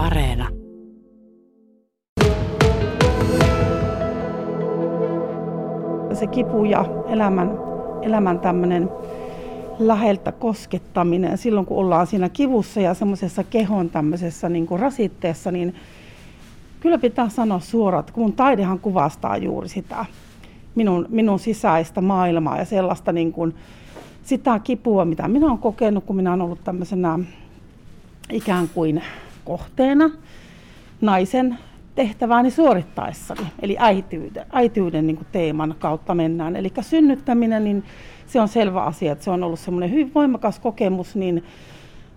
Areena. Se kipu ja elämän, elämän tämmöinen läheltä koskettaminen silloin, kun ollaan siinä kivussa ja semmoisessa kehon tämmöisessä niin kuin rasitteessa, niin kyllä pitää sanoa suoraan, että kun taidehan kuvastaa juuri sitä minun, minun sisäistä maailmaa ja sellaista niin kuin, sitä kipua, mitä minä olen kokenut, kun minä olen ollut tämmöisenä ikään kuin kohteena naisen tehtävääni suorittaessani, eli äityyden, äityyden niin teeman kautta mennään. Eli synnyttäminen, niin se on selvä asia, että se on ollut semmoinen hyvin voimakas kokemus, niin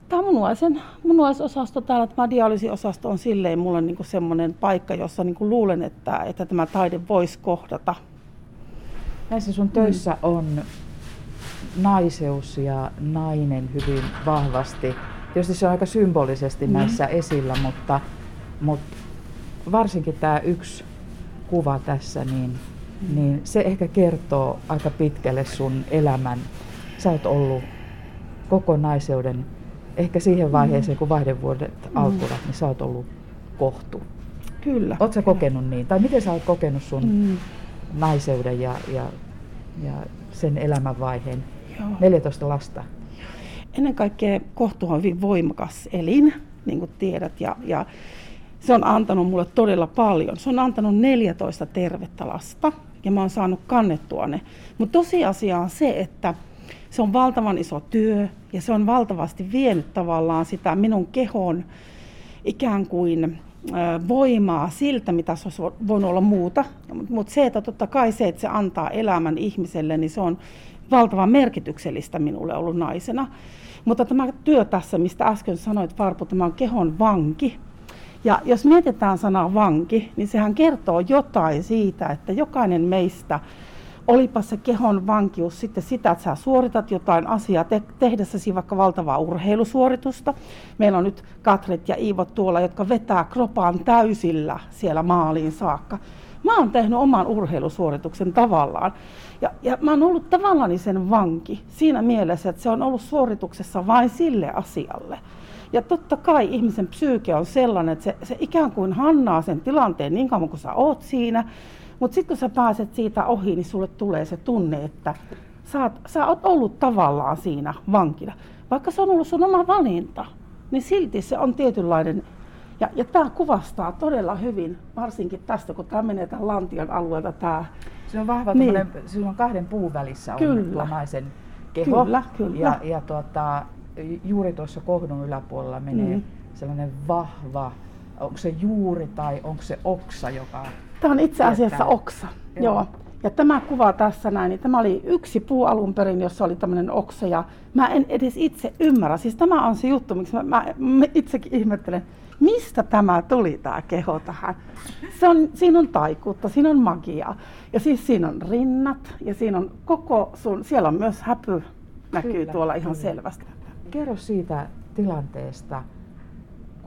tämä munuaisen, munuaisosasto täällä, tämä dialyysiosasto on silleen mulle niin semmoinen paikka, jossa niin luulen, että, että tämä taide voisi kohdata. Näissä sun töissä mm. on naiseus ja nainen hyvin vahvasti. Tietysti se on aika symbolisesti mm. näissä esillä, mutta, mutta varsinkin tämä yksi kuva tässä, niin, mm. niin se ehkä kertoo aika pitkälle sun elämän. Sä oot ollut koko naiseuden, ehkä siihen vaiheeseen, mm. kun vaihdevuodet mm. alkuvat, niin sä oot ollut kohtu. Kyllä. Oletko kokenut niin? Tai miten sä oot kokenut sun mm. naiseuden ja, ja, ja sen elämänvaiheen? Joo. 14 lasta. Ennen kaikkea kohtu on hyvin voimakas elin, niin kuin tiedät, ja, ja se on antanut mulle todella paljon. Se on antanut 14 tervettä lasta, ja mä oon saanut kannettua ne. Mutta tosiasia on se, että se on valtavan iso työ, ja se on valtavasti vienyt tavallaan sitä minun kehon ikään kuin voimaa siltä, mitä se olisi voinut olla muuta. Mutta se, että totta kai se, että se antaa elämän ihmiselle, niin se on valtavan merkityksellistä minulle ollut naisena. Mutta tämä työ tässä, mistä äsken sanoit, Varpu, tämä on kehon vanki. Ja jos mietitään sanaa vanki, niin sehän kertoo jotain siitä, että jokainen meistä, olipa se kehon vankius sitten sitä, että sä suoritat jotain asiaa te- tehdessäsi vaikka valtavaa urheilusuoritusta. Meillä on nyt Katrit ja Iivot tuolla, jotka vetää kropaan täysillä siellä maaliin saakka. Mä oon tehnyt oman urheilusuorituksen tavallaan. Ja, ja mä oon ollut tavallaan sen vanki siinä mielessä, että se on ollut suorituksessa vain sille asialle. Ja totta kai ihmisen psyyke on sellainen, että se, se ikään kuin hannaa sen tilanteen niin kauan kuin sä oot siinä. Mutta sitten kun sä pääset siitä ohi, niin sulle tulee se tunne, että sä oot, sä oot ollut tavallaan siinä vankina. Vaikka se on ollut sun oma valinta, niin silti se on tietynlainen ja, ja tämä kuvastaa todella hyvin, varsinkin tästä, kun tämä menee tämän lantion alueelta. Tämä, se on vahva, niin. siinä on kahden puun välissä on kyllä. naisen keho. Kyllä, kyllä. Ja, ja tuota, juuri tuossa kohdun yläpuolella menee mm. sellainen vahva, onko se juuri tai onko se oksa, joka... Tämä on itse asiassa tietää. oksa, joo. joo. Ja tämä kuva tässä näin, niin tämä oli yksi puu alun perin, jossa oli tämmöinen oksa ja mä en edes itse ymmärrä. Siis tämä on se juttu, miksi mä, mä, mä itsekin ihmettelen, mistä tämä tuli tämä keho tähän. Se on, siinä on taikuutta, siinä on magiaa ja siis siinä on rinnat ja siinä on koko sun, siellä on myös häpy näkyy kyllä, tuolla ihan kyllä. selvästi. Kerro siitä tilanteesta,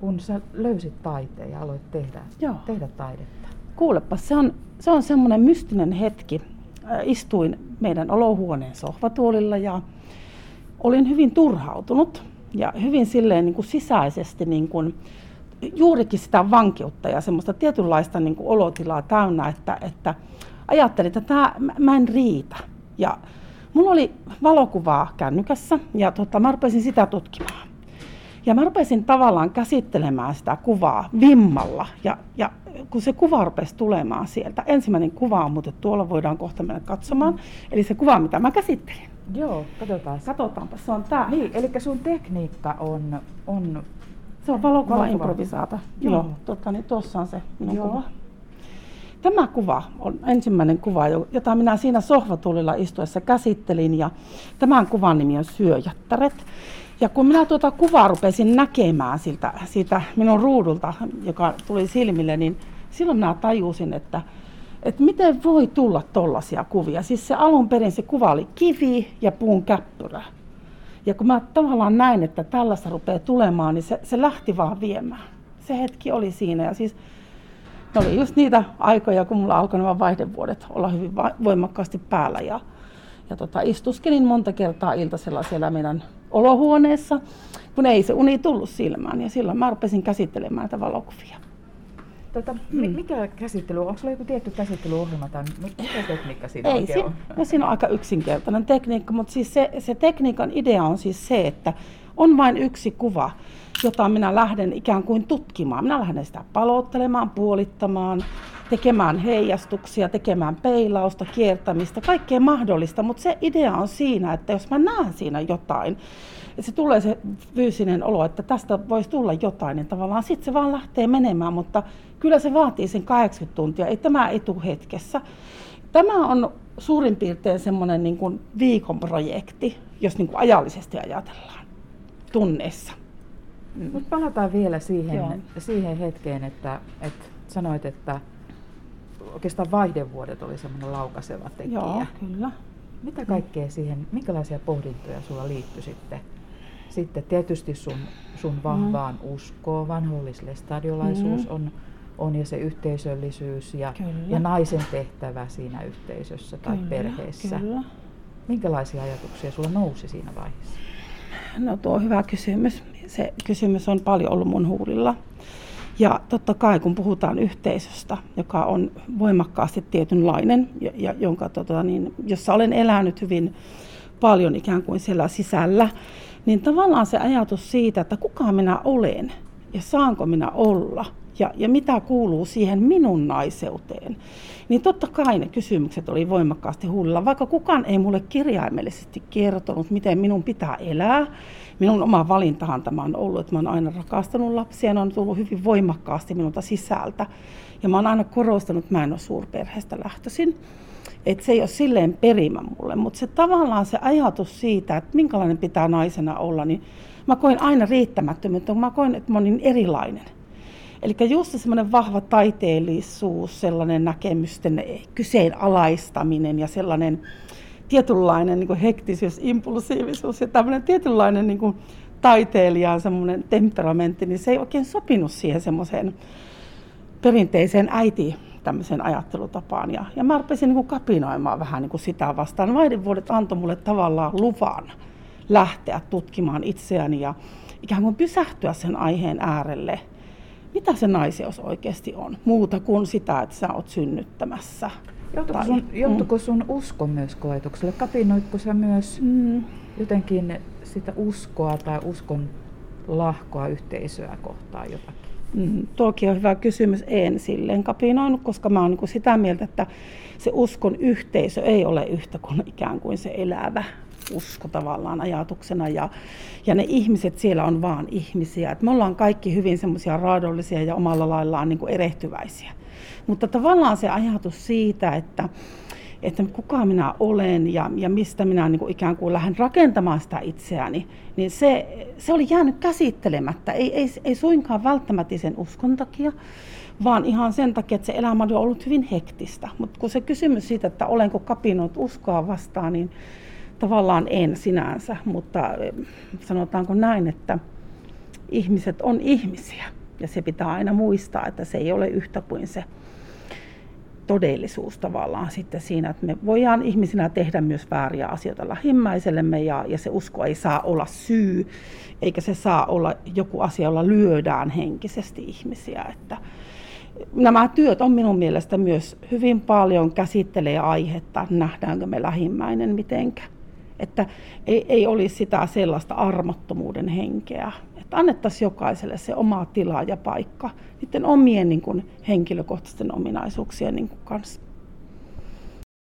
kun sä löysit taiteen ja aloit tehdä, Joo. tehdä taidetta. Kuulepa, se on, se on semmoinen mystinen hetki. Istuin meidän olohuoneen sohvatuolilla ja olin hyvin turhautunut ja hyvin silleen niin kuin sisäisesti niin kuin, juurikin sitä vankeutta ja semmoista tietynlaista niin kuin olotilaa täynnä, että, että ajattelin, että tämä, mä en riitä. Ja mulla oli valokuvaa kännykässä ja tota, mä rupesin sitä tutkimaan. Ja mä rupesin tavallaan käsittelemään sitä kuvaa vimmalla. Ja, ja kun se kuva rupesi tulemaan sieltä, ensimmäinen kuva on muuten tuolla, voidaan kohta mennä katsomaan. Mm. Eli se kuva, mitä mä käsittelin. Joo, katsotaan. Katsotaanpa, se on tää. Niin, eli sun tekniikka on, on se on valokuva improvisaata. Joo, Joo totta, niin tuossa on se minun Joo. kuva. Tämä kuva on ensimmäinen kuva, jota minä siinä sohvatulilla istuessa käsittelin. Ja tämän kuvan nimi on Syöjättäret. Ja kun minä tuota kuvaa rupesin näkemään siltä, siitä minun ruudulta, joka tuli silmille, niin silloin minä tajusin, että, että miten voi tulla tollaisia kuvia. Siis se alun perin se kuva oli kivi ja puun käppyrä. Ja kun mä tavallaan näin, että tällaista rupeaa tulemaan, niin se, se lähti vaan viemään. Se hetki oli siinä. Ja siis ne oli just niitä aikoja, kun mulla alkoi nämä vaihdevuodet olla hyvin voimakkaasti päällä. Ja, ja tota, istuskelin monta kertaa iltasella siellä meidän olohuoneessa, kun ei se uni tullut silmään. Ja silloin mä rupesin käsittelemään näitä valokuvia. Tota, mm. Mikä käsittely, onko sulla joku tietty käsittelyohjelma tai mikä tekniikka siinä Ei, si- on? No, siinä on aika yksinkertainen tekniikka, mutta siis se, se tekniikan idea on siis se, että on vain yksi kuva, jota minä lähden ikään kuin tutkimaan. Minä lähden sitä palottelemaan, puolittamaan, tekemään heijastuksia, tekemään peilausta, kiertämistä, kaikkea mahdollista, mutta se idea on siinä, että jos mä näen siinä jotain, se tulee se fyysinen olo, että tästä voisi tulla jotain, niin tavallaan sitten se vaan lähtee menemään, mutta kyllä se vaatii sen 80 tuntia, ei tämä ei tule hetkessä. Tämä on suurin piirtein semmoinen niin kuin viikon projekti, jos niin kuin ajallisesti ajatellaan tunneissa. Mm. Mutta palataan vielä siihen, siihen hetkeen, että, että sanoit, että oikeastaan vaihdevuodet oli semmoinen laukaseva tekijä. Joo, kyllä. Mitä kaikkea siihen, minkälaisia pohdintoja sulla liittyi sitten sitten tietysti sun, sun vahvaan mm. uskoon, vanhollislestadiolaisuus mm. on, on ja se yhteisöllisyys ja, ja naisen tehtävä siinä yhteisössä tai kyllä, perheessä. Kyllä. Minkälaisia ajatuksia sulla nousi siinä vaiheessa? No tuo on hyvä kysymys. Se kysymys on paljon ollut mun huulilla. Ja totta kai kun puhutaan yhteisöstä, joka on voimakkaasti tietynlainen, ja, ja jonka, tota, niin, jossa olen elänyt hyvin paljon ikään kuin siellä sisällä, niin tavallaan se ajatus siitä, että kuka minä olen ja saanko minä olla ja, ja mitä kuuluu siihen minun naiseuteen, niin totta kai ne kysymykset oli voimakkaasti huulilla, vaikka kukaan ei mulle kirjaimellisesti kertonut, miten minun pitää elää. Minun oma valintahan tämä on ollut, että mä oon aina rakastanut lapsia, ne on tullut hyvin voimakkaasti minulta sisältä. Ja mä oon aina korostanut, että mä en ole suurperheestä lähtöisin. Että se ei ole silleen perimä mulle, mutta se tavallaan se ajatus siitä, että minkälainen pitää naisena olla, niin mä koin aina riittämättömyyttä, kun mä koin, että mä olin erilainen. Eli just semmoinen vahva taiteellisuus, sellainen näkemysten kyseenalaistaminen ja sellainen tietynlainen niin hektisyys, impulsiivisuus ja tämmöinen tietynlainen niin kuin taiteilijan semmoinen temperamentti, niin se ei oikein sopinut siihen semmoiseen perinteiseen äiti tämmöiseen ajattelutapaan. Ja, ja mä rupesin niin kuin kapinoimaan vähän niin kuin sitä vastaan. Vaihdevuodet antoi mulle tavallaan luvan lähteä tutkimaan itseäni ja ikään kuin pysähtyä sen aiheen äärelle. Mitä se naiseus oikeasti on, muuta kuin sitä, että sä oot synnyttämässä. Joutuiko sun, joutuiko sun usko myös koetukselle? Kapinoitko sä myös mm. jotenkin sitä uskoa tai uskon lahkoa yhteisöä kohtaan jotakin? Mm, tuokin on hyvä kysymys. En silleen kapinoinut, koska mä oon niin sitä mieltä, että se uskon yhteisö ei ole yhtä kuin ikään kuin se elävä usko tavallaan ajatuksena ja, ja ne ihmiset siellä on vaan ihmisiä. Et me ollaan kaikki hyvin semmoisia raadollisia ja omalla laillaan niin kuin erehtyväisiä. Mutta tavallaan se ajatus siitä, että, että kuka minä olen ja, ja mistä minä niin kuin ikään kuin lähden rakentamaan sitä itseäni, niin se, se oli jäänyt käsittelemättä. Ei, ei, ei suinkaan välttämättä sen uskon takia, vaan ihan sen takia, että se elämä on ollut hyvin hektistä. Mutta kun se kysymys siitä, että olenko kapinoit uskoa vastaan, niin tavallaan en sinänsä, mutta eh, sanotaanko näin, että ihmiset on ihmisiä. Ja se pitää aina muistaa, että se ei ole yhtä kuin se todellisuus tavallaan sitten siinä, että me voidaan ihmisinä tehdä myös vääriä asioita lähimmäisellemme ja, ja se usko ei saa olla syy, eikä se saa olla joku asia, jolla lyödään henkisesti ihmisiä. Että nämä työt on minun mielestä myös hyvin paljon käsittelee aihetta, nähdäänkö me lähimmäinen mitenkä. Että ei, ei olisi sitä sellaista armottomuuden henkeä, että annettaisiin jokaiselle se oma tila ja paikka niiden omien niin kuin, henkilökohtaisten ominaisuuksien niin kuin, kanssa.